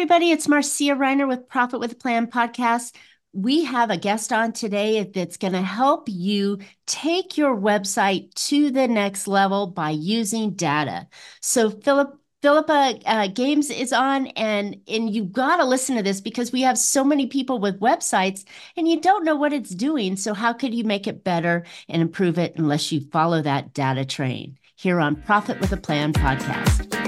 everybody. It's Marcia Riner with Profit with a Plan podcast. We have a guest on today that's going to help you take your website to the next level by using data. So, Philip. Philippa uh, Gamse is on, and and you got to listen to this because we have so many people with websites, and you don't know what it's doing. So how could you make it better and improve it unless you follow that data train? Here on Profit with a Plan podcast.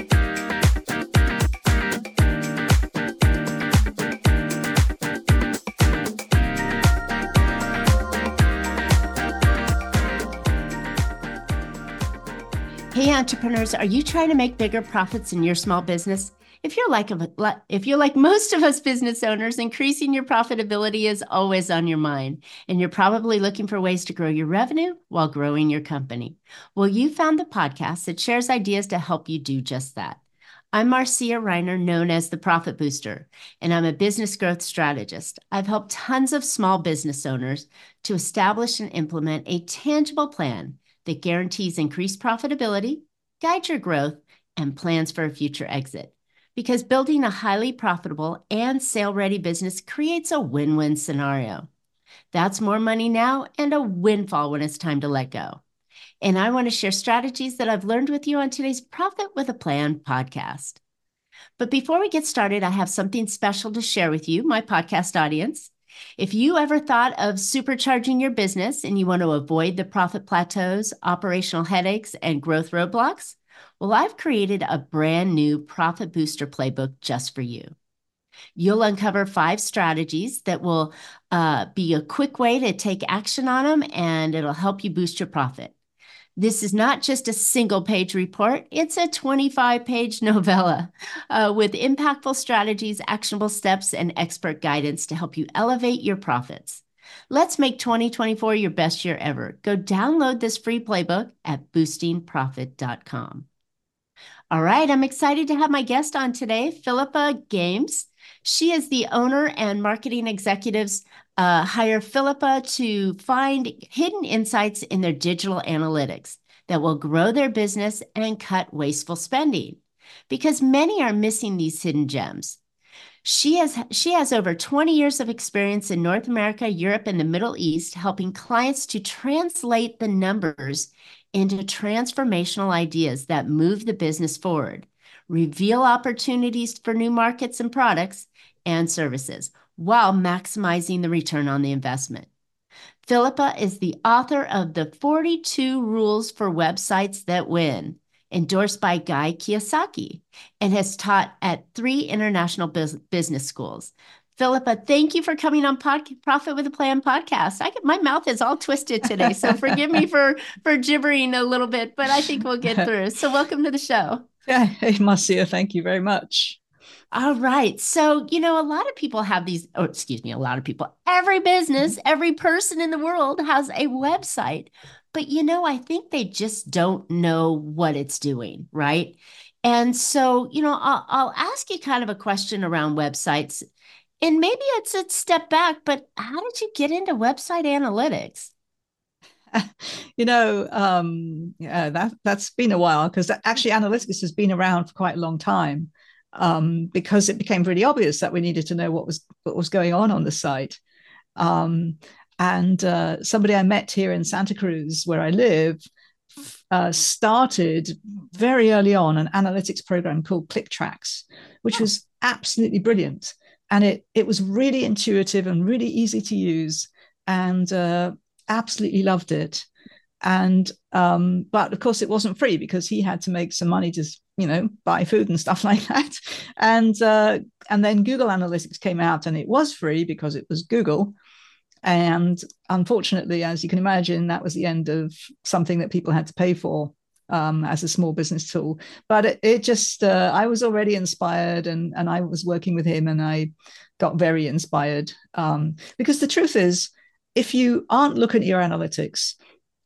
Hey entrepreneurs, are you trying to make bigger profits in your small business? If you're like if you're like most of us business owners, increasing your profitability is always on your mind, and you're probably looking for ways to grow your revenue while growing your company. Well, you found the podcast that shares ideas to help you do just that. I'm Marcia Riner, known as the Profit Booster, and I'm a business growth strategist. I've helped tons of small business owners to establish and implement a tangible plan that guarantees increased profitability, guides your growth, and plans for a future exit. Because building a highly profitable and sale ready business creates a win win scenario. That's more money now and a windfall when it's time to let go. And I want to share strategies that I've learned with you on today's Profit with a Plan podcast. But before we get started, I have something special to share with you, my podcast audience. If you ever thought of supercharging your business and you want to avoid the profit plateaus, operational headaches, and growth roadblocks, well, I've created a brand new Profit Booster playbook just for you. You'll uncover five strategies that will uh, be a quick way to take action on them and it'll help you boost your profit. This is not just a single page report, it's a 25 page novella uh, with impactful strategies, actionable steps, and expert guidance to help you elevate your profits. Let's make 2024 your best year ever. Go download this free playbook at boostingprofit.com. All right, I'm excited to have my guest on today, Philippa Gamse. She is the owner and marketing executives uh, hire Philippa to find hidden insights in their digital analytics that will grow their business and cut wasteful spending because many are missing these hidden gems. She has she has over 20 years of experience in North America, Europe, and the Middle East, helping clients to translate the numbers into transformational ideas that move the business forward, reveal opportunities for new markets and products and services while maximizing the return on the investment. Philippa is the author of the 42 Rules for Websites That Win, endorsed by Guy Kawasaki, and has taught at three international business schools. Philippa, thank you for coming on Pod- Profit with a Plan podcast. I get, my mouth is all twisted today, so forgive me for for gibbering a little bit, but I think we'll get through. So, welcome to the show. Yeah, hey Marcia, thank you very much. All right. So, you know, a lot of people have these, oh, excuse me, a lot of people, every business, mm-hmm. every person in the world has a website. But, you know, I think they just don't know what it's doing. Right. And so, you know, I'll, I'll ask you kind of a question around websites. And maybe it's a step back, but how did you get into website analytics? you know, um, yeah, that that's been a while because actually analytics has been around for quite a long time um, because it became really obvious that we needed to know what was what was going on on the site. Um, and uh, somebody I met here in Santa Cruz, where I live, uh, started very early on an analytics program called ClickTracks, which was absolutely brilliant. And it it was really intuitive and really easy to use, and uh, absolutely loved it and um, but of course it wasn't free because he had to make some money to you know buy food and stuff like that. And uh, and then google analytics came out and it was free because it was google. And unfortunately as you can imagine that was the end of something that people had to pay for um, as a small business tool. But it, it just uh, i was already inspired and and i was working with him and i got very inspired. Um, because the truth is if you aren't looking at your analytics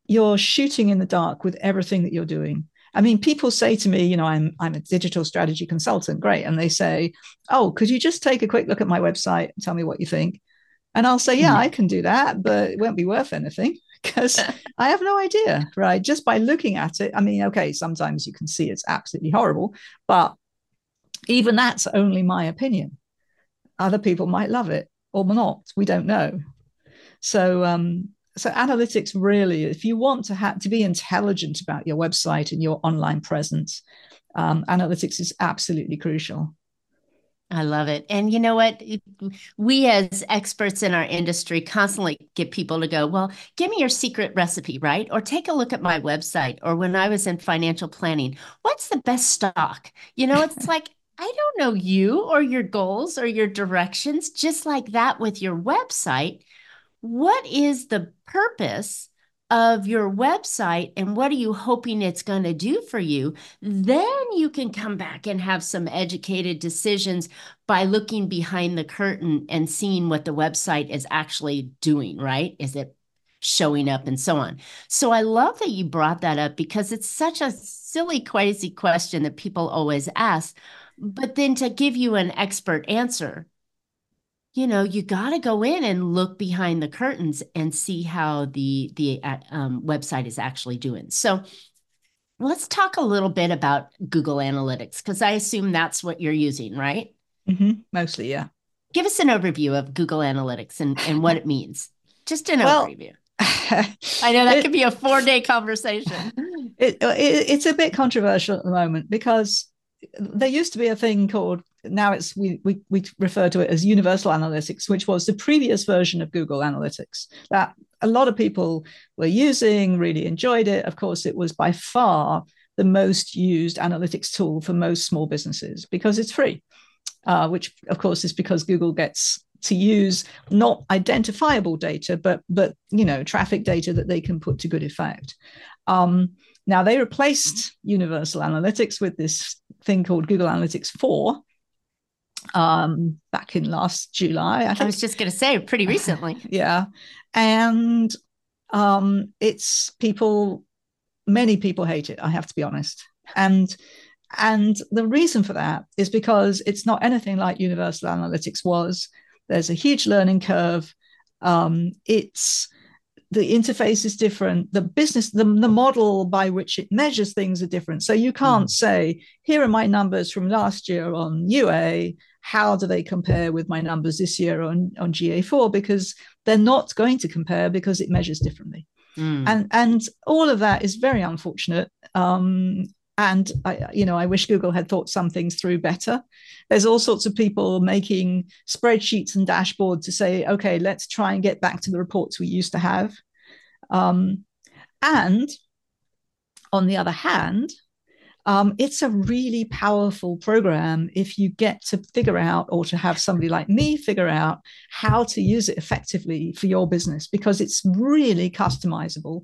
you're shooting in the dark with everything that you're doing. I mean, people say to me, you know, I'm I'm a digital strategy consultant, great, and they say, "Oh, could you just take a quick look at my website and tell me what you think?" And I'll say, "Yeah, mm-hmm. I can do that, but it won't be worth anything because I have no idea, right? Just by looking at it, I mean, okay, sometimes you can see it's absolutely horrible, but even that's only my opinion, other people might love it or not. We don't know. So um, so analytics really, if you want to have to be intelligent about your website and your online presence, um, analytics is absolutely crucial. I love it. And you know what? We, as experts in our industry, constantly get people to go, Well, give me your secret recipe, right? Or take a look at my website. Or when I was in financial planning, what's the best stock? You know, it's like, I don't know you or your goals or your directions, just like that with your website. What is the purpose of your website and what are you hoping it's going to do for you, then you can come back and have some educated decisions by looking behind the curtain and seeing what the website is actually doing, right? Is it showing up and so on? So I love that you brought that up because it's such a silly, crazy question that people always ask. But then to give you an expert answer, you know you got to go in and look behind the curtains and see how the the uh, um, website is actually doing. So let's talk a little bit about google analytics because i assume that's what you're using right? Mm-hmm. mostly yeah. Give us an overview of google analytics and, and what it means. Just an well, overview. I know that it, could be a four day conversation. It, it, it's a bit controversial at the moment because there used to be a thing called now it's we, we we refer to it as universal analytics which was the previous version of google analytics that a lot of people were using really enjoyed it. Of course it was by far the most used analytics tool for most small businesses because it's free uh, which of course is because google gets to use not identifiable data but but you know traffic data that they can put to good effect. Um, now they replaced universal analytics with this thing called google analytics 4 um, back in last July. I, I was just going to say, pretty recently. yeah, and um, it's people. Many people hate it. I have to be honest, and and the reason for that is because it's not anything like Universal Analytics was. There's a huge learning curve. Um, it's the interface is different the business the, the model by which it measures things are different so you can't mm. say here are my numbers from last year on ua how do they compare with my numbers this year on, on GA4? Because they're not going to compare because it measures differently. Mm. And, and all of that is very unfortunate. Um, and I, you know, I wish Google had thought some things through better. There's all sorts of people making spreadsheets and dashboards to say, okay, let's try and get back to the reports we used to have. Um, and on the other hand, um, it's a really powerful program if you get to figure out or to have somebody like me figure out how to use it effectively for your business because it's really customizable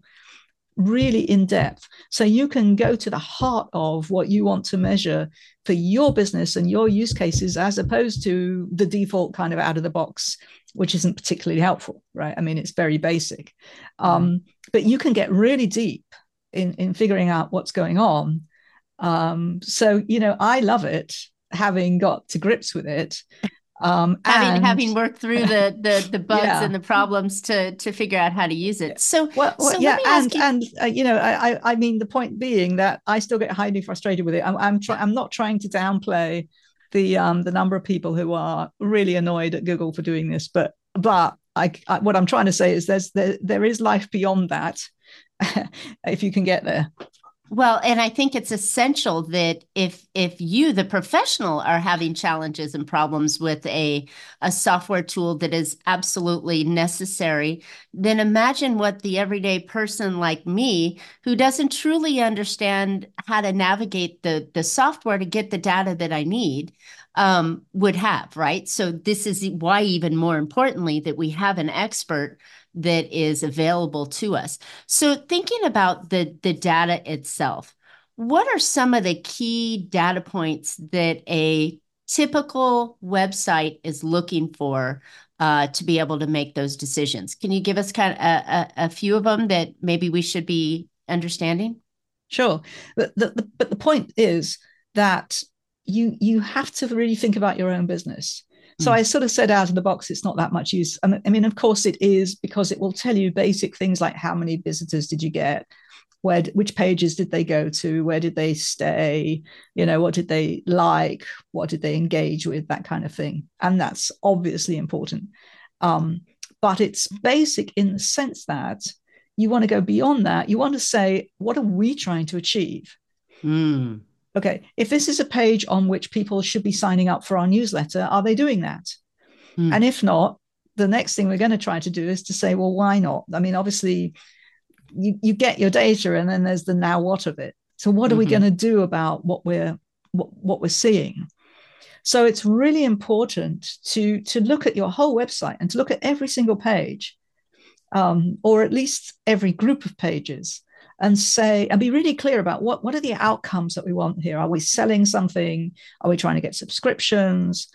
really in depth so you can go to the heart of what you want to measure for your business and your use cases as opposed to the default kind of out of the box which isn't particularly helpful right i mean it's very basic mm-hmm. um, but you can get really deep in in figuring out what's going on um, so you know, I love it, having got to grips with it. Um, having and, having worked through the the, the bugs yeah. and the problems to to figure out how to use it. So, well, well so yeah, and you- and uh, you know, I I mean, the point being that I still get highly frustrated with it. I'm I'm, try- I'm not trying to downplay the um the number of people who are really annoyed at Google for doing this, but but I, I what I'm trying to say is there's there there is life beyond that if you can get there. Well, and I think it's essential that if if you, the professional, are having challenges and problems with a a software tool that is absolutely necessary, then imagine what the everyday person like me, who doesn't truly understand how to navigate the the software to get the data that I need, um, would have. Right. So this is why, even more importantly, that we have an expert that is available to us. So thinking about the, the data itself, what are some of the key data points that a typical website is looking for uh, to be able to make those decisions? Can you give us kind of a, a, a few of them that maybe we should be understanding? Sure, but the, the, but the point is that you you have to really think about your own business. So mm. I sort of said out of the box, it's not that much use. I mean, of course it is because it will tell you basic things like how many visitors did you get, where which pages did they go to? Where did they stay? You know what did they like? What did they engage with? That kind of thing. And that's obviously important. Um, but it's basic in the sense that you want to go beyond that. You want to say what are we trying to achieve? Mm. Okay if this is a page on which people should be signing up for our newsletter are they doing that? Mm. and if not the next thing we're going to try to do is to say well why not? I mean obviously you, you get your data and then there's the now what of it. So what are mm-hmm. we going to do about what we're what, what we're seeing? So it's really important to to look at your whole website and to look at every single page um, or at least every group of pages and say and be really clear about what what are the outcomes that we want here? Are we selling something? Are we trying to get subscriptions?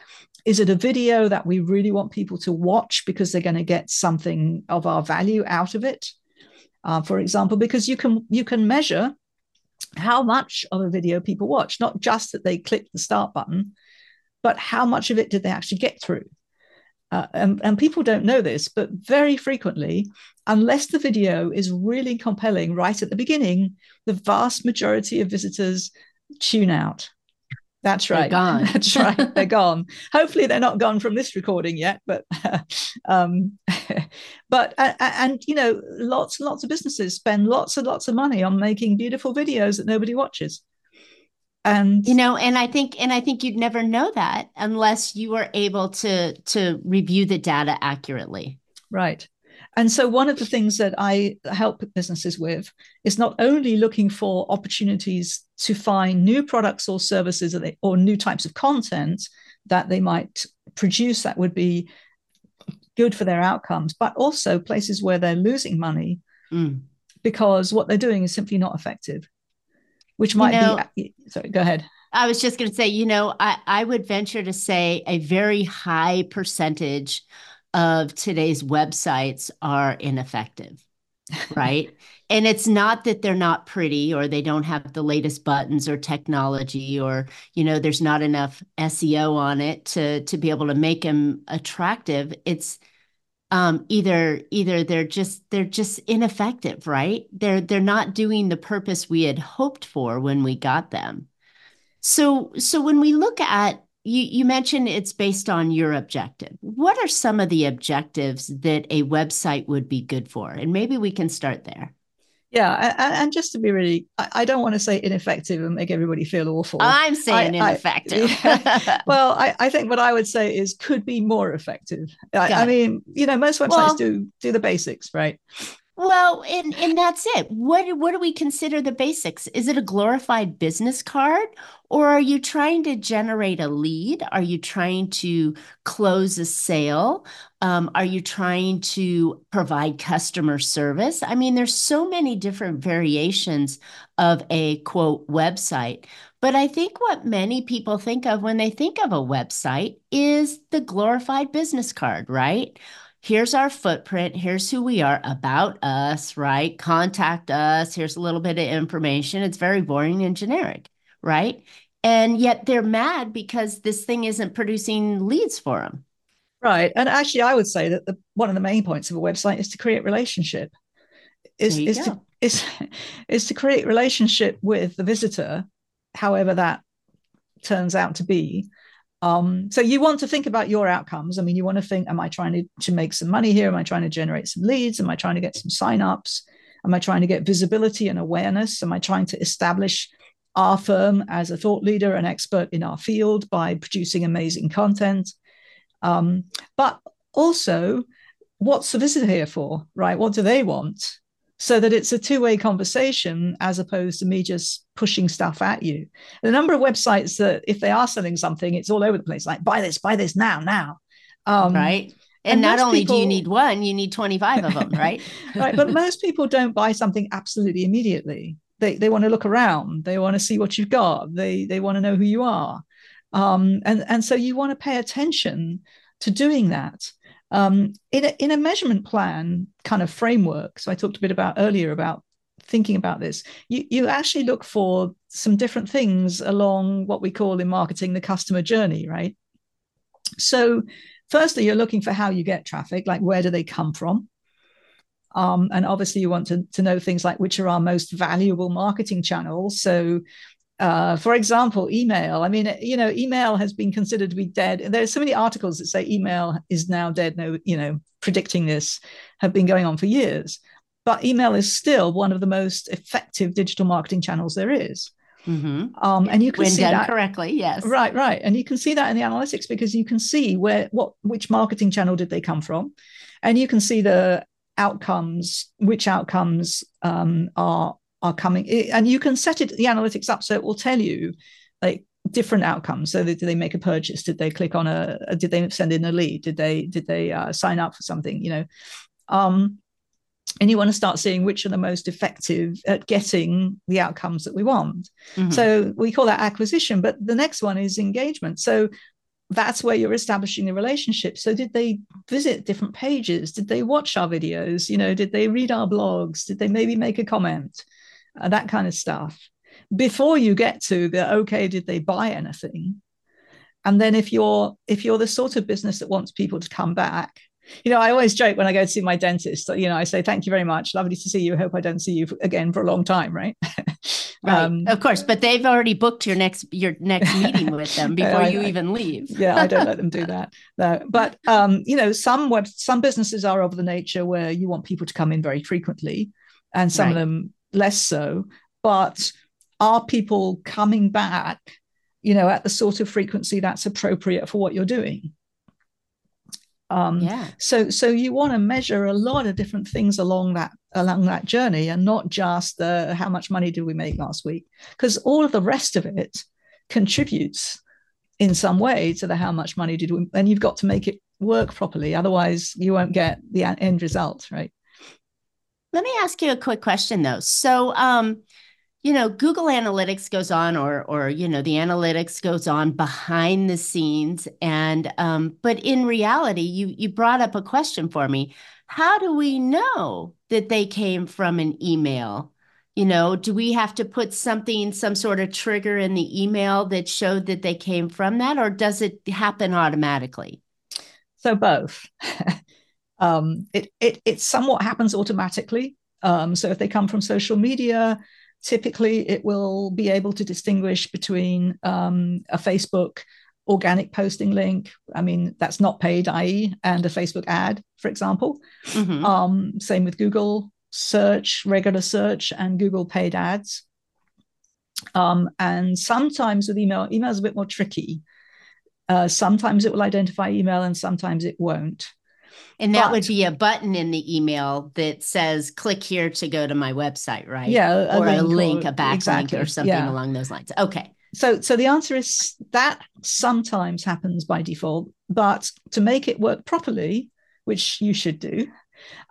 Is it a video that we really want people to watch because they're going to get something of our value out of it? Uh, for example, because you can you can measure how much of a video people watch, not just that they click the start button, but how much of it did they actually get through. Uh, and, and people don't know this, but very frequently, unless the video is really compelling right at the beginning, the vast majority of visitors tune out. That's right. They're gone. That's right. They're gone. Hopefully, they're not gone from this recording yet. But, um, but uh, and you know, lots and lots of businesses spend lots and lots of money on making beautiful videos that nobody watches. And you know, and I think, and I think you'd never know that unless you were able to to review the data accurately. Right. And so, one of the things that I help businesses with is not only looking for opportunities to find new products or services or, they, or new types of content that they might produce that would be good for their outcomes, but also places where they're losing money mm. because what they're doing is simply not effective, which might you know, uh, be. Sorry, go ahead. I was just going to say, you know, I, I would venture to say a very high percentage of today's websites are ineffective, right? and it's not that they're not pretty or they don't have the latest buttons or technology or you know there's not enough SEO on it to to be able to make them attractive. It's um, either either they're just they're just ineffective, right? They're they're not doing the purpose we had hoped for when we got them. So so when we look at you, you mentioned it's based on your objective. What are some of the objectives that a website would be good for? And maybe we can start there. Yeah, and, and just to be really, I, I, don't want to say ineffective and make everybody feel awful. Oh, I'm saying I, ineffective. I, well, I, think what I would say is could be more effective. I, mean, you know, most websites well, do do the basics, right? Well, and and that's it. What what do we consider the basics? Is it a glorified business card or are you trying to generate a lead? Are you trying to close a sale? Um, are you trying to provide customer service? I mean, there's so many different variations of a quote website. But I think what many people think of when they think of a website is the glorified business card, right? Here's our footprint. Here's who we are about us, right? Contact us. Here's a little bit of information. It's very boring and generic, right? And yet they're mad because this thing isn't producing leads for them. Right. And actually, I would say that the, one of the main points of a website is to create relationship. Is, is to is, is to create relationship with the visitor, however that turns out to be, um, so you want to think about your outcomes. I mean, you want to think, am I trying to, to make some money here? Am I trying to generate some leads? Am I trying to get some signups? Am I trying to get visibility and awareness? Am I trying to establish our firm as a thought leader and expert in our field by producing amazing content? Um, but also, what's the visitor here for, right? What do they want? So that it's a two-way conversation as opposed to me just pushing stuff at you. The number of websites that if they are selling something, it's all over the place, like buy this, buy this now, now. Um, right. And, and not only people, do you need one, you need 25 of them, right? right. But most people don't buy something absolutely immediately. They, they want to look around. They want to see what you've got. They, they want to know who you are. Um, and, and so you want to pay attention to doing that um, in, a, in a measurement plan kind of framework. So I talked a bit about earlier about thinking about this. You, you actually look for some different things along what we call in marketing the customer journey, right? So, firstly, you're looking for how you get traffic, like where do they come from? Um, and obviously, you want to, to know things like which are our most valuable marketing channels. So, uh, for example, email. I mean, you know, email has been considered to be dead. There's so many articles that say email is now dead. No, you know, predicting this have been going on for years. But email is still one of the most effective digital marketing channels there is. Mm-hmm. Um, and you can when see done that correctly, yes. Right, right, and you can see that in the analytics because you can see where what which marketing channel did they come from, and you can see the outcomes, which outcomes um, are are coming, and you can set it the analytics up so it will tell you like different outcomes. So did they make a purchase? Did they click on a? Did they send in a lead? Did they did they uh, sign up for something? You know. Um, and you want to start seeing which are the most effective at getting the outcomes that we want. Mm-hmm. So we call that acquisition, but the next one is engagement. So that's where you're establishing the relationship. So did they visit different pages? Did they watch our videos? You know, did they read our blogs? Did they maybe make a comment? That kind of stuff. Before you get to the okay, did they buy anything? And then if you're if you're the sort of business that wants people to come back, you know, I always joke when I go to see my dentist, you know, I say, thank you very much. Lovely to see you. I hope I don't see you again for a long time. Right. right. Um, of course. But they've already booked your next, your next meeting with them before I, you even leave. yeah. I don't let them do that. No. But, um, you know, some web, some businesses are of the nature where you want people to come in very frequently and some right. of them less so. But are people coming back, you know, at the sort of frequency that's appropriate for what you're doing? Um, yeah. So so you want to measure a lot of different things along that along that journey, and not just the how much money did we make last week, because all of the rest of it contributes in some way to the how much money did we, and you've got to make it work properly, otherwise you won't get the end result, right? Let me ask you a quick question though. So um, you know google analytics goes on or or you know the analytics goes on behind the scenes. And um but in reality you you brought up a question for me. How do we know that they came from an email? You know do we have to put something some sort of trigger in the email that showed that they came from that or does it happen automatically? So both um it it it somewhat happens automatically um so if they come from social media typically it will be able to distinguish between um, a Facebook organic posting link. I mean, that's not paid, i.e., and a Facebook ad, for example. Mm-hmm. Um, same with Google search, regular search, and Google paid ads. Um, and sometimes with email, email is a bit more tricky. Uh, sometimes it will identify email and sometimes it won't. And that but, would be a button in the email that says click here to go to my website, right? Yeah. Or a link, or, a backlink exactly, or something yeah. along those lines. Okay. So so the answer is that sometimes happens by default, but to make it work properly, which you should do,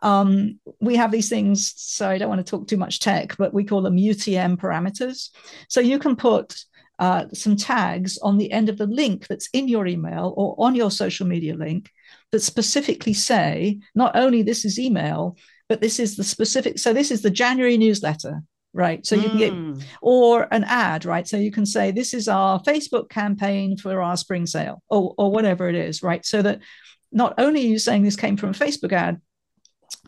um, we have these things. So I don't want to talk too much tech, but we call them UTM parameters. So you can put uh, some tags on the end of the link that's in your email or on your social media link that specifically say not only this is email, but this is the specific. So this is the January newsletter, right? So you mm. can get hmm. or an ad, right? So you can say this is our Facebook campaign for our spring sale or or whatever it is, right? So that not only are you saying this came from a Facebook ad,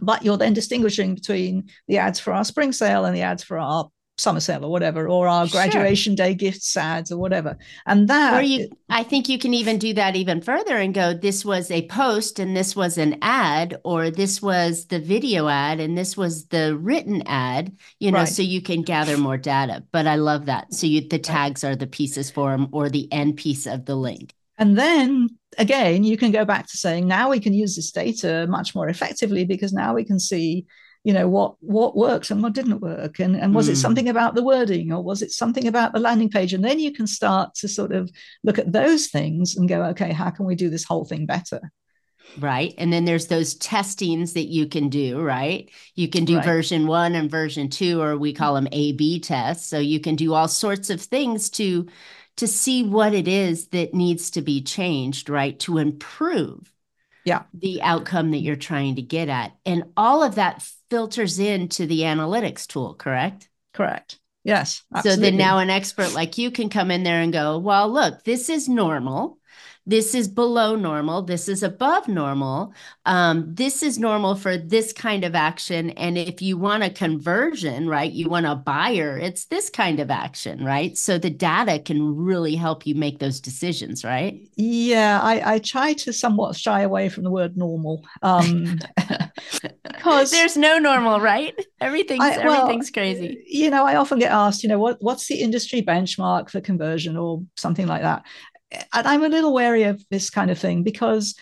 but you're then distinguishing between the ads for our spring sale and the ads for our summer sale or whatever, or our graduation sure. day gift ads or whatever. And that, or you, I think you can even do that even further and go, this was a post and this was an ad, or this was the video ad and this was the written ad, you know, right. so you can gather more data. But I love that. So you, the tags are the pieces for them or the end piece of the link. And then again, you can go back to saying now we can use this data much more effectively because now we can see you know what what worked and what didn't work and, and was mm. it hmm. something about the wording or was it something about the landing page and then you can start to sort of look at those things and go okay how can we do this whole thing better right and then there's those testings that you can do right you can do right. version one and version two or we call them a b tests so you can do all sorts of things to to see what it is that needs to be changed right to improve yeah. the outcome that you're trying to get at. And all of that filters into the analytics tool correct? Correct. Yes absolutely. so then now an expert like you can come in there and go well look this is normal this is below normal, this is above normal, um, this is normal for this kind of action. And if you want a conversion, right, you want a buyer, it's this kind of action, right? So the data can really help you make those decisions, right? Yeah, I, I try to somewhat shy away from the word normal. Um, because there's no normal, right? Everything's I, well, everything's crazy. You know, I often get asked, you know, what what's the industry benchmark for conversion or something like that? And I'm a little wary of this kind of thing because,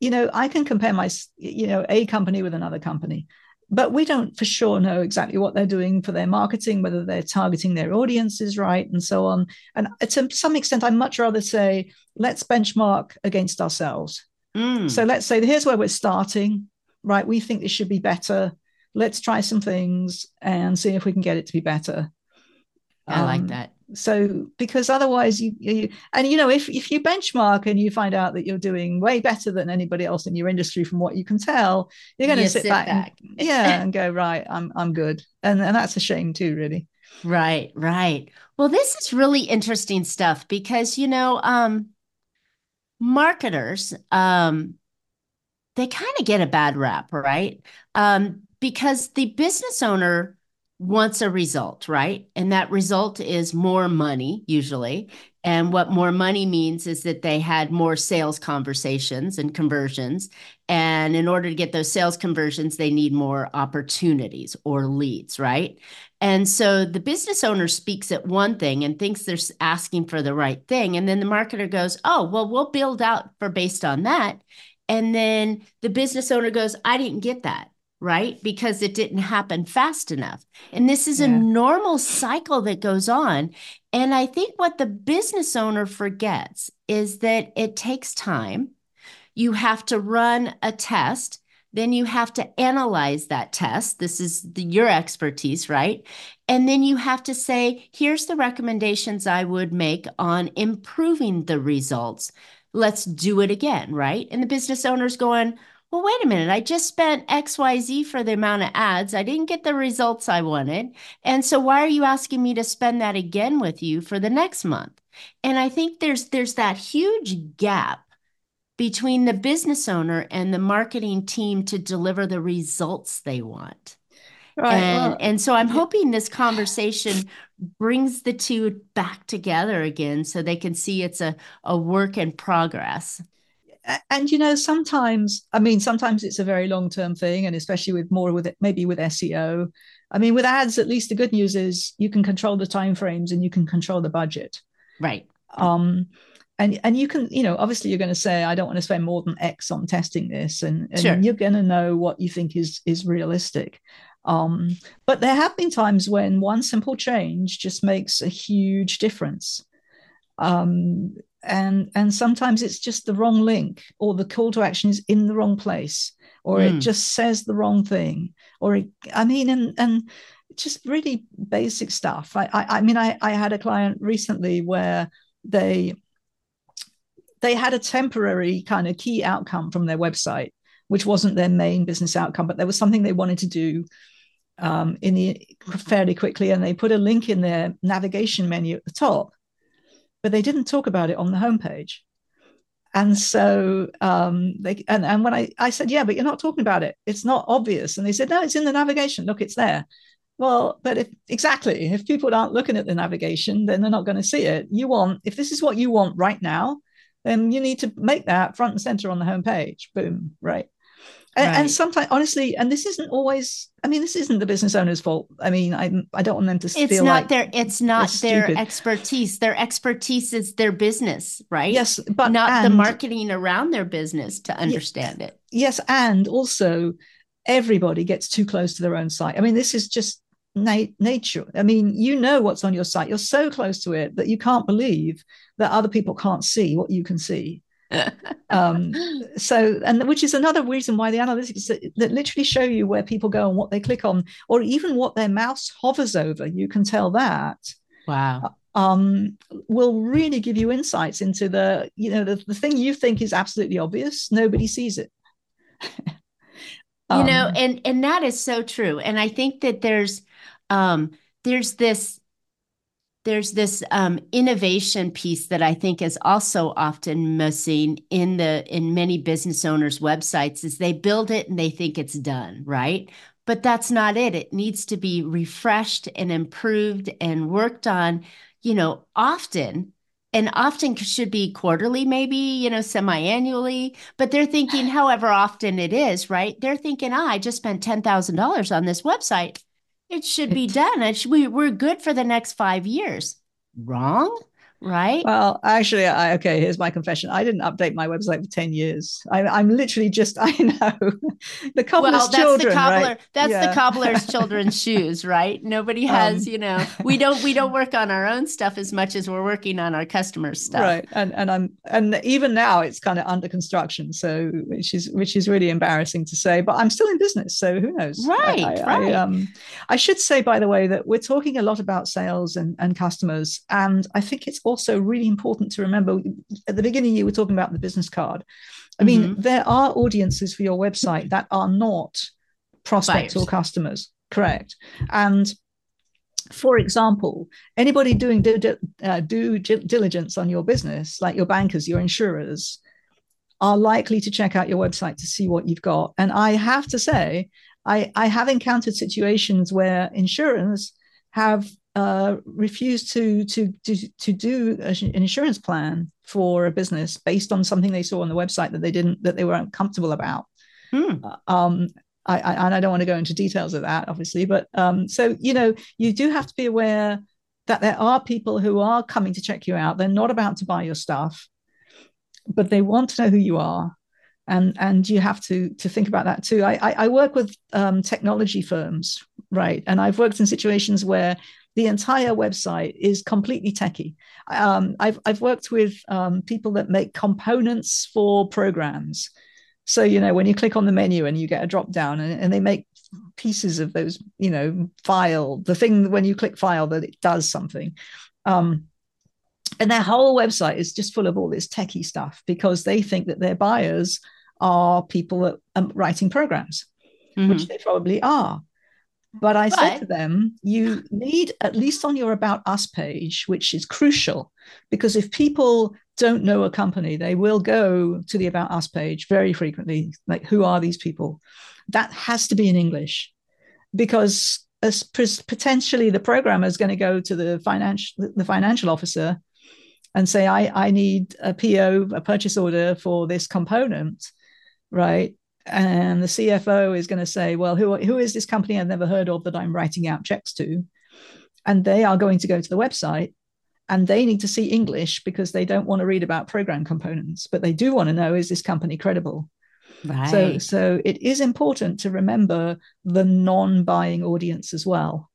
you know, I can compare my, you know, a company with another company, but we don't for sure know exactly what they're doing for their marketing, whether they're targeting their audiences right, and so on. And to some extent, I'd much rather say, let's benchmark against ourselves. Mm. So let's say here's where we're starting right, we think this should be better. Let's try some things and see if we can get it to be better. I um, like that. So because otherwise you, you and you know if if you benchmark and you find out that you're doing way better than anybody else in your industry from what you can tell, you're going to sit, sit, back, back. And, yeah and go right I'm I'm good. And and that's a shame too really. Right, right. Well, this is really interesting stuff because you know um marketers um they kind of get a bad rap, right? Um, because the business owner wants a result, right? And that result is more money, usually. And what more money means is that they had more sales conversations and conversions. And in order to get those sales conversions, they need more opportunities or leads, right? And so the business owner speaks at one thing and thinks they're asking for the right thing. And then the marketer goes, oh, well, we'll build out for based on that. And then the business owner goes, I didn't get that, right? Because it didn't happen fast enough. And this is yeah. a normal cycle that goes on. And I think what the business owner forgets is that it takes time. You have to run a test. Then you have to analyze that test. This is the, your expertise, right? And then you have to say, here's the recommendations I would make on improving the results let's do it again, right? And the business owner's going, well, wait a minute, I just spent XYZ for the amount of ads. I didn't get the results I wanted. And so why are you asking me to spend that again with you for the next month? And I think there's there's that huge gap between the business owner and the marketing team to deliver the results they want. Right. And, well, and so I'm hoping this conversation brings the two back together again so they can see it's a, a work in progress. And you know, sometimes I mean, sometimes it's a very long term thing, and especially with more with it, maybe with SEO. I mean, with ads, at least the good news is you can control the time frames and you can control the budget. Right. Um, and and you can you know obviously you're going to say i don't want to spend more than x on testing this and, and sure. you're going to know what you think is is realistic um, but there have been times when one simple change just makes a huge difference. Um, and and sometimes it's just the wrong link or the call to action is in the wrong place or mm. it hmm. just says the wrong thing or it, i mean and and just really basic stuff i i, I mean I, I had a client recently where they they had a temporary kind of key outcome from their website which wasn't their main business outcome but there was something they wanted to do um, in the fairly quickly, and they put a link in their navigation menu at the top, but they didn't talk about it on the homepage. And so um, they and, and when I, I said, yeah, but you're not talking about it. It's not obvious. And they said, no, it's in the navigation. Look, it's there. Well, but if exactly, if people aren't looking at the navigation, then they're not going to see it. You want, if this is what you want right now, then you need to make that front and center on the homepage. Boom, right. And, right. and, sometimes, honestly, and this isn't always. I mean, this isn't the business owner's fault. I mean, I I don't want them to it's feel not like their. It's not their stupid. expertise. Their expertise is their business, right? Yes, but not and, the marketing around their business to understand it. Yes, and also everybody gets too close to their own site. I mean, this is just na- nature. I mean, you know what's on your site. You're so close to it that you can't believe that other people can't see what you can see um, so, and which is another reason why the analytics that, that, literally show you where people go and what they click on, or even what their mouse hovers over, you can tell that. Wow. Uh, um, will really give you insights into the, you know, the, the thing you think is absolutely obvious, nobody sees it. um, you know, and and that is so true. And I think that there's um there's this there's this um, innovation piece that I think is also often missing in the in many business owners' websites is they build it and they think it's done, right? But that's not it. It needs to be refreshed and improved and worked on, you know, often and often should be quarterly, maybe, you know, semi annually, but they're thinking however often it is, right? They're thinking, ah, I just spent $10,000 on this website. It should be done. It should, we, we're good for the next five years. Wrong? Right? Well, actually, I, okay, here's my confession. I didn't update my website for 10 years. I, am literally just, I know, the cobbler's well, that's children, the cobbler, right? That's yeah. the cobbler's children's shoes, right? Nobody um, has, um, you know, we don't, we don't work on our own stuff as much as we're working on our customers' stuff. Right. And, and I'm, and even now it's kind of under construction. So, which is, which is really embarrassing to say, but I'm still in business. So who knows? Right. I, I, right. I, um, I should say, by the way, that we're talking a lot about sales and, and customers. And I think it's also really important to remember at the beginning you were talking about the business card i mean mm-hmm. there are audiences for your website that are not prospects Buyers. or customers correct and for example anybody doing due, uh, due diligence on your business like your bankers your insurers are likely to check out your website to see what you've got and i have to say i i have encountered situations where insurers have uh, refused to, to to to do an insurance plan for a business based on something they saw on the website that they didn't that they weren't comfortable about. Hmm. Uh, um, I, I, and I don't want to go into details of that, obviously, but um, so you know, you do have to be aware that there are people who are coming to check you out. They're not about to buy your stuff, but they want to know who you are, and and you have to to think about that too. I I, I work with um, technology firms, right, and I've worked in situations where the entire website is completely techie. Um, I've, I've worked with um, people that make components for programs. So, you know, when you click on the menu and you get a drop down and, and they make pieces of those, you know, file, the thing when you click file that it does something. Um, and their whole website is just full of all this techie stuff because they think that their buyers are people that are writing programs, mm-hmm. which they probably are. But I said to them, you need, at least on your About Us page, which is crucial, because if people don't know a company, they will go to the About Us page very frequently. Like, who are these people? That has to be in English because as potentially the programmer is going to go to the financial the financial officer and say I, I need a PO, a purchase order for this component, right? And the CFO is going to say, "Well, who who is this company I've never heard of that I'm writing out checks to?" And they are going to go to the website and they need to see English because they don't want to read about program components, but they do want to know is this company credible? Right. So so it is important to remember the non-buying audience as well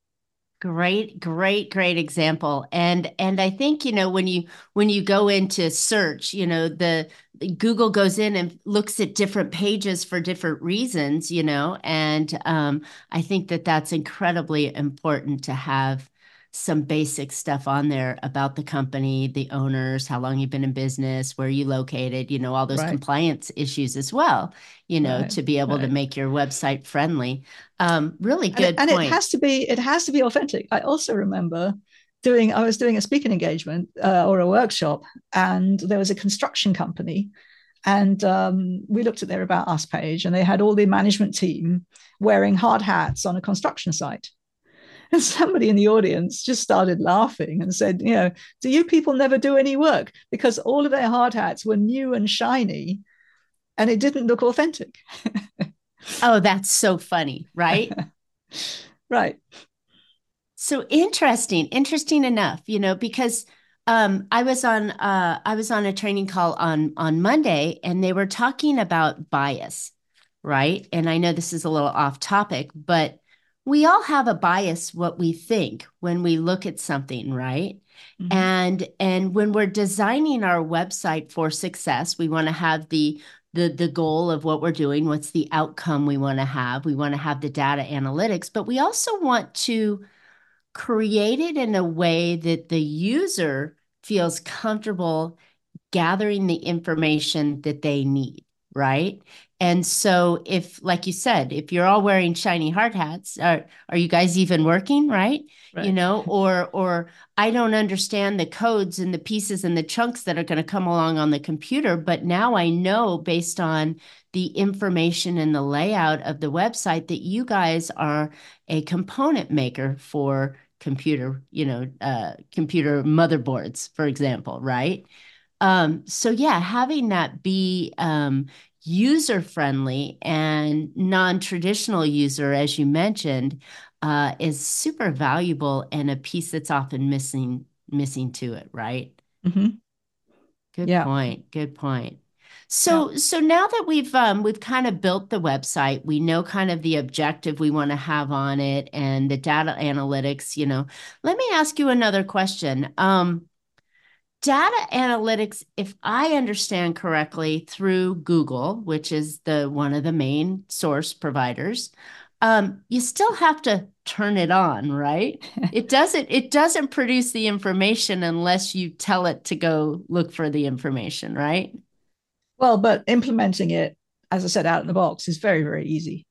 great great great example. And and i think you know when you when you go into search you know the google goes in and looks at different pages for different reasons you know and um, i think that that's incredibly important to have some basic stuff on there about the company, the owners, how long you've been in business, where you located, you know, all those right. compliance issues as well, you know, right. to be able right. to make your website friendly. Um, really good. And, and it has to be, it has to be authentic. I also remember doing, I was doing a speaking engagement uh, or a workshop, and there was a construction company. And um, we looked at their About Us page, and they had all the management team wearing hard hats on a construction site. And somebody in the audience just started laughing and said, You know, do you people never do any work? Because all of their hard hats were new and shiny and it didn't look authentic. oh, that's so funny, right? right. So interesting, interesting enough, you know, because um, I was on uh, I was on a training call on on Monday, and they were talking about bias, right? And I know this is a little off topic, but we all have a bias what we think when we look at something right? Mm-hmm. and and when we're designing our website for success we want to have the the the goal of what we're doing what's the outcome we want to have. We want to have the data analytics but we also want to create it in a way that the user feels comfortable gathering the information that they need right? And so if like you said, if you're all wearing shiny hard hats, are are you guys even working, right? right. You know, or or I don't understand the codes and the pieces and the chunks that are going to come along on the computer, but now I know based on the information and the layout of the website that you guys are a component maker for computer, you know, uh, computer motherboards, for example, right? Um, so yeah, having that be um, user friendly and non traditional user, as you mentioned, uh, is super valuable and a piece that's often missing missing to it, right? Mm-hmm. Good yeah. point. Good point. So yeah. so now that we've um, we've kind of built the website, we know kind of the objective we want to have on it and the data analytics. You know, let me ask you another question. Um, data analytics, if I understand correctly, through Google, which is the one of the main source providers, um, you still have to turn it on, right? it doesn't it doesn't produce the information unless you tell it to go look for the information, right? Well, but implementing it, as I said, out of the box is very, very easy.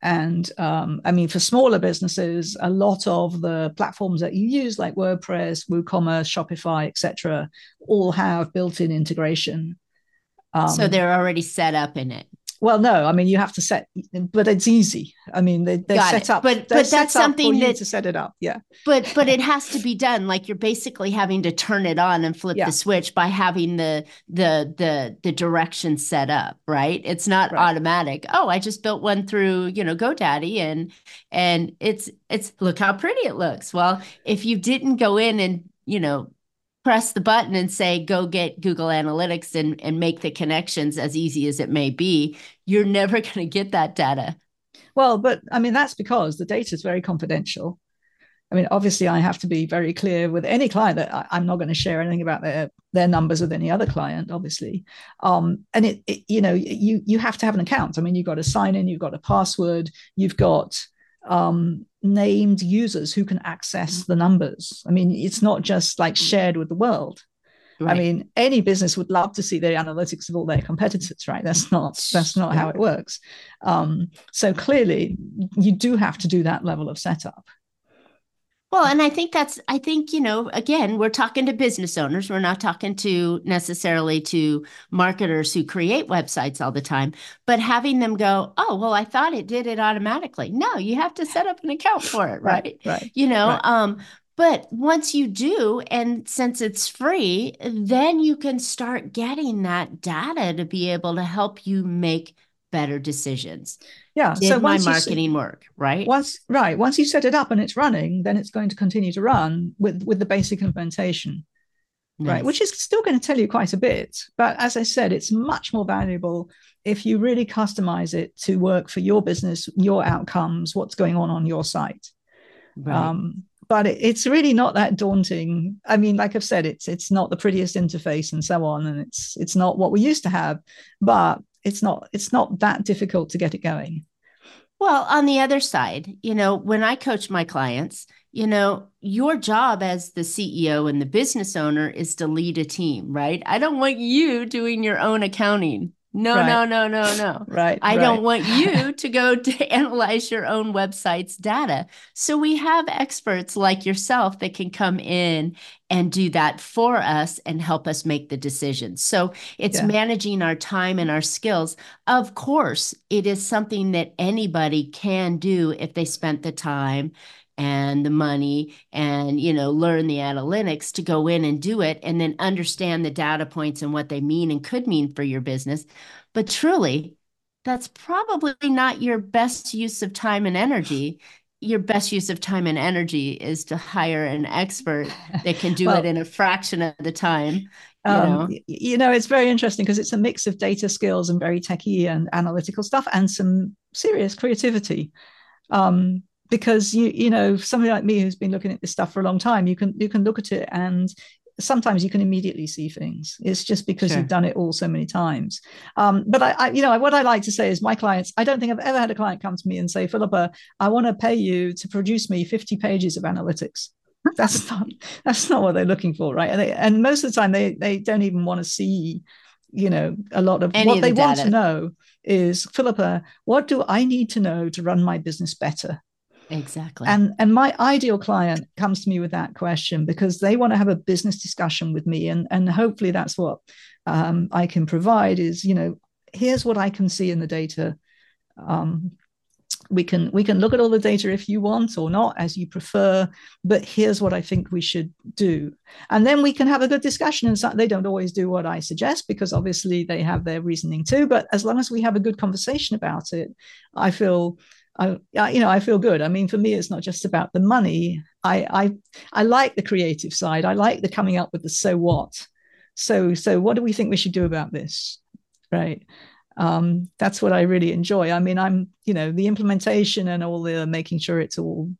And um, I mean, for smaller businesses, a lot of the platforms that you use, like WordPress, WooCommerce, Shopify, etc., all have built-in integration. Um, so they're already set up in it. Well, no, I mean you have to set, but it's easy. I mean they, they're Got set it. up, but but that's something that to set it up. Yeah, but but it has to be done. Like you're basically having to turn it on and flip yeah. the switch by having the the the the direction set up. Right? It's not right. automatic. Oh, I just built one through you know GoDaddy and and it's it's look how pretty it looks. Well, if you didn't go in and you know press the button and say go get google analytics and, and make the connections as easy as it may be you're never going to get that data. Well but i mean that's because the data is very confidential. I mean obviously i have to be very clear with any client that I, am not going to share anything about their their numbers with any other client obviously. Um, and it, it you know you you have to have an account. I mean you've got to sign in you've got a password you've got um, named users who can access the numbers. I mean, it's not just like shared with the world. Right. I mean, any business would love to see the analytics of all their competitors, right? That's not that's not how it works. Um, so clearly, you do have to do that level of setup. Well, and I think that's, I think, you know, again, we're talking to business owners. We're not talking to necessarily to marketers who create websites all the time, but having them go, oh, well, I thought it did it automatically. No, you have to set up an account for it, right? right. right you know, right. um, but once you do, and since it's free, then you can start getting that data to be able to help you make better decisions. Yeah. Did so my marketing work, right? Once right. Once you set it up and it's running, then it's going to continue to run with with the basic implementation. Nice. Right, which is still going to tell you quite a bit. But as I said, it's much more valuable if you really customize it to work for your business, your outcomes, what's going on on your site. Right. Um, but it, it's really not that daunting. I mean, like I've said, it's it's not the prettiest interface and so on, and it's it's not what we used to have. But it's not it's not that difficult to get it going. Well on the other side you know when i coach my clients you know your job as the ceo and the business owner is to lead a team right? I don't want you doing your own accounting no, right. no, no, no, no. right. I right. don't want you to go to analyze your own website's data. So we have experts like yourself that can come in and do that for us and help us make the decisions. So it's yeah. managing our time and our skills. Of course, it is something that anybody can do if they spent the time and the money and you know learn the analytics to go in and do it and then understand the data points and what they mean and could mean for your business. But truly that's probably not your best use of time and energy. Your best use of time and energy is to hire an expert that can do well, it in a fraction of the time you, um, know? you know it's very interesting because it's a mix of data skills and very techy and analytical stuff and some serious creativity. Um, because you you know somebody like me who's been looking at this stuff for a long time you can you can look at it and sometimes you can immediately see things. It's just because sure. you've done it all so many times. Um, but I, I, you know what i like to say is my clients i don't think i've ever had a client come to me and say philippa i want to pay you to produce me 50 pages of analytics. That's not that's not what they're looking for right? And, they, and most of the time they they don't even want to see you know a lot of Any what of they the want to know is philippa what do i need to know to run my business better exactly. And and my ideal client comes to me with that question because they want to have a business discussion with me and and hopefully that's what um, i can provide is you know here's what i can see in the data. Um, we can we can look at all the data if you want or not as you prefer but here's what i think we should do. And then we can have a good discussion and so they don't always do what i suggest because obviously they have their reasoning too but as long as we have a good conversation about it i feel I, you know, I feel good. I mean, for me, it's not just about the money. I, I, I like the creative side. I like the coming up with the so what. So, so what do we think we should do about this, right? um, that's what I really enjoy. I mean, I'm you know the implementation and all the making sure it's all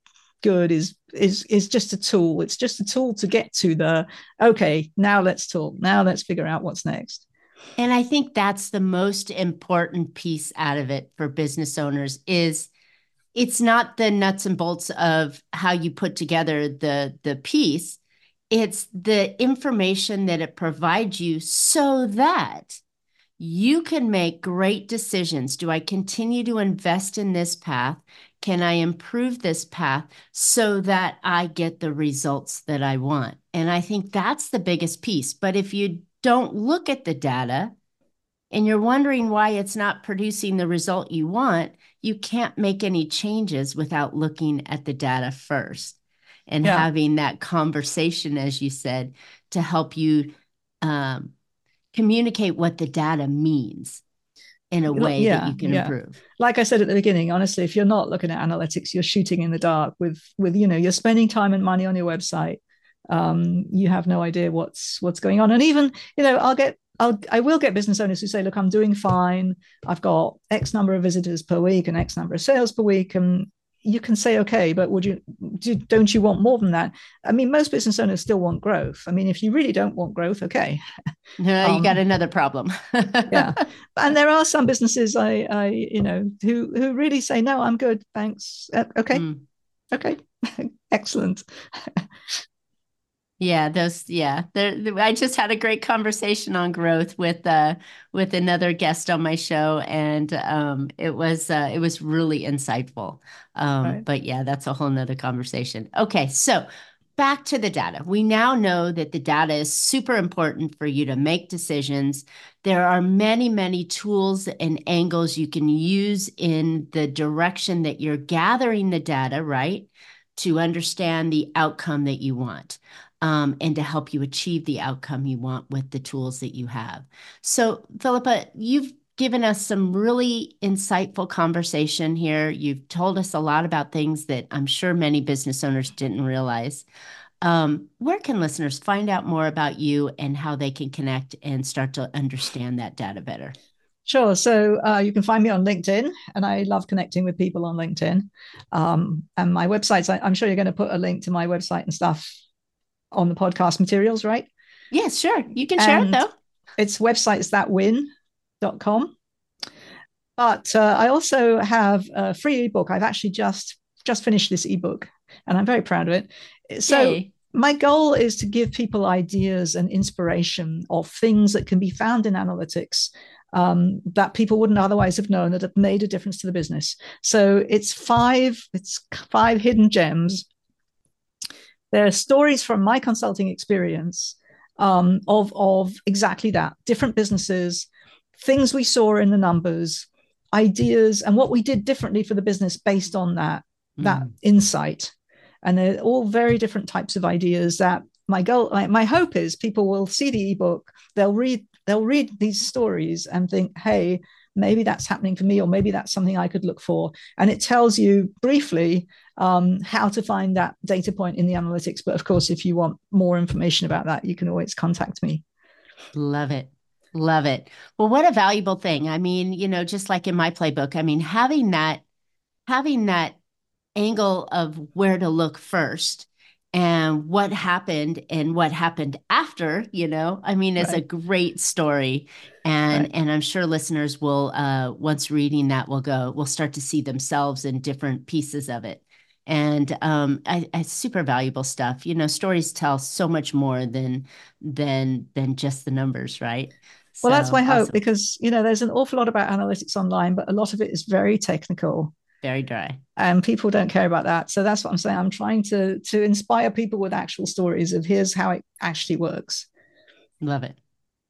good is is is just a tool. It's just a tool to get to the okay. Now let's talk. Now let's figure out what's next. And I think that's the most important piece out of it for business owners is it's not the nuts and bolts of how you put together the the piece it's the information that it provides you so that you can make great decisions. Do I continue to invest in this path? Can I improve this path so that I get the results that I want? And I think that's the biggest piece. But if you don't look at the data and you're wondering why it's not producing the result you want, you can't make any changes without looking at the data first and yeah. having that conversation, as you said, to help you um, communicate what the data means in a way yeah, that you can yeah. improve. Like I said at the beginning, honestly, if you're not looking at analytics, you're shooting in the dark with with you know you're spending time and money on your website. Um, you have no idea what's what's going on, and even you know I'll get I'll I will get business owners who say, look, I'm doing fine. I've got X number of visitors per week and X number of sales per week, and you can say okay but would you do, don't you want more than that? I mean most business owners still want growth. I mean if you really don't want growth okay. No um, you got another problem. Yeah. And there are some businesses i i you know who who really say no i'm good. Thanks. Uh, okay. Mm. okay. Excellent yeah, those yeah. There, I just had a great conversation on growth with uh with another guest on my show, and um it was uh it was really insightful. Um, right. but yeah, that's a whole nother conversation. Okay, so back to the data. We now know that the data is super important for you to make decisions. There are many, many tools and angles you can use in the direction that you're gathering the data, right? To understand the outcome that you want um, and to help you achieve the outcome you want with the tools that you have. So, Philippa, you've given us some really insightful conversation here. You've told us a lot about things that I'm sure many business owners didn't realize. Um, where can listeners find out more about you and how they can connect and start to understand that data better? Sure. So uh, you can find me on LinkedIn, and I love connecting with people on LinkedIn. Um, and my websites, I, am sure you're going to put a link to my website and stuff on the podcast materials, right? Yes, sure. You can share and it though. It's websites that win.com. But uh, I also have a free ebook. I've actually just just finished this ebook and I'm very proud of it. So Yay. my goal is to give people ideas and inspiration of things that can be found in analytics um, that people wouldn't otherwise have known that have made a difference to the business. So it's five, it's five hidden gems there are stories from my consulting experience um, of, of exactly that different businesses, things we saw in the numbers, ideas, and what we did differently for the business based on that, mm. that insight. And they're all very different types of ideas that my goal, my, my hope is people will see the ebook, they'll read, they'll read these stories and think, hey, maybe that's happening for me, or maybe that's something I could look for. And it tells you briefly um, how to find that data point in the analytics. But of course, if you want more information about that, you can always contact me. Love it. Love it. Well, what a valuable thing. I mean, you know, just like in my playbook, I mean, having that, having that angle of where to look first and what happened and what happened after you know i mean it's right. a great story and right. and i'm sure listeners will uh once reading that will go will start to see themselves in different pieces of it and um I, I super valuable stuff you know stories tell so much more than than than just the numbers right Well, so, that's my awesome. hope because you know there's an awful lot about analytics online, but a lot of it is very technical, very dry, and people don't care about that. So that's what I'm saying. I'm trying to to inspire people with actual stories of here's how it actually works. Love it.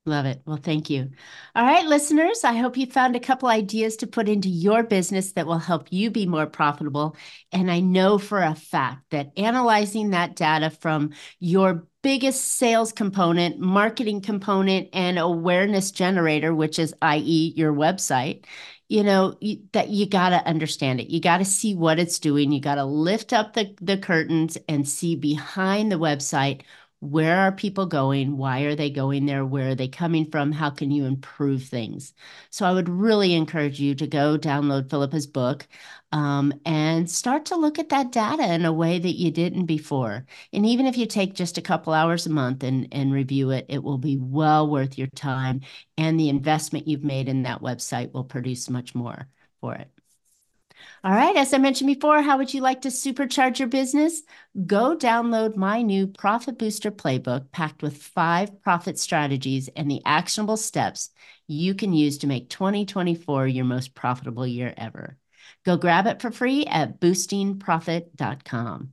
Love it. Well, thank you. All right, listeners, I hope you found a couple ideas to put into your business that will help you be more profitable. And I know for a fact that analyzing that data from your biggest sales component, marketing component, and awareness generator, which is, i.e., your website, you know, that you got to understand it. You got to see what it's doing. You got to lift up the, the curtains and see behind the website where are people going? Why are they going there? Where are they coming from? How can you improve things? So I would really encourage you to go download Philippa's book um, and start to look at that data in a way that you didn't before. And even if you take just a couple hours a month and, and review it, it will be well worth your time. And the investment you've made in that website will produce much more for it. All right. As I mentioned before, how would you like to supercharge your business? Go download my new Profit Booster Playbook packed with five profit strategies and the actionable steps you can use to make 2024 your most profitable year ever. Go grab it for free at boostingprofit.com.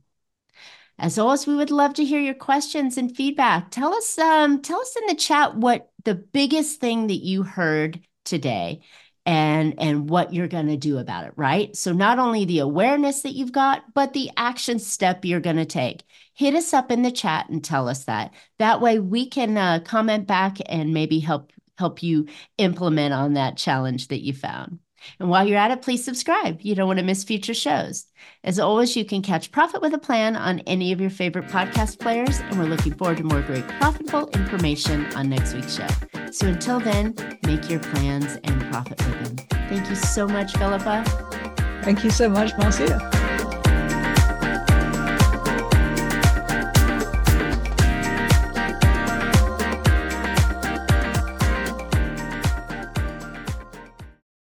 As always, we would love to hear your questions and feedback. Tell us, um, tell us in the chat what the biggest thing that you heard today and and what you're going to do about it right? So not only the awareness that you've got but the action step you're going to take. Hit us up in the chat and tell us that. That way we can uh, comment back and maybe help help you implement on that challenge that you found and while you're at it, please subscribe. You don't want to miss future shows. As always, you can catch Profit with a Plan on any of your favorite podcast players, and we're looking forward to more great profitable information on next week's show. So until then, make your plans and profit with them. Thank you so much, Philippa. Thank you so much, Marcia.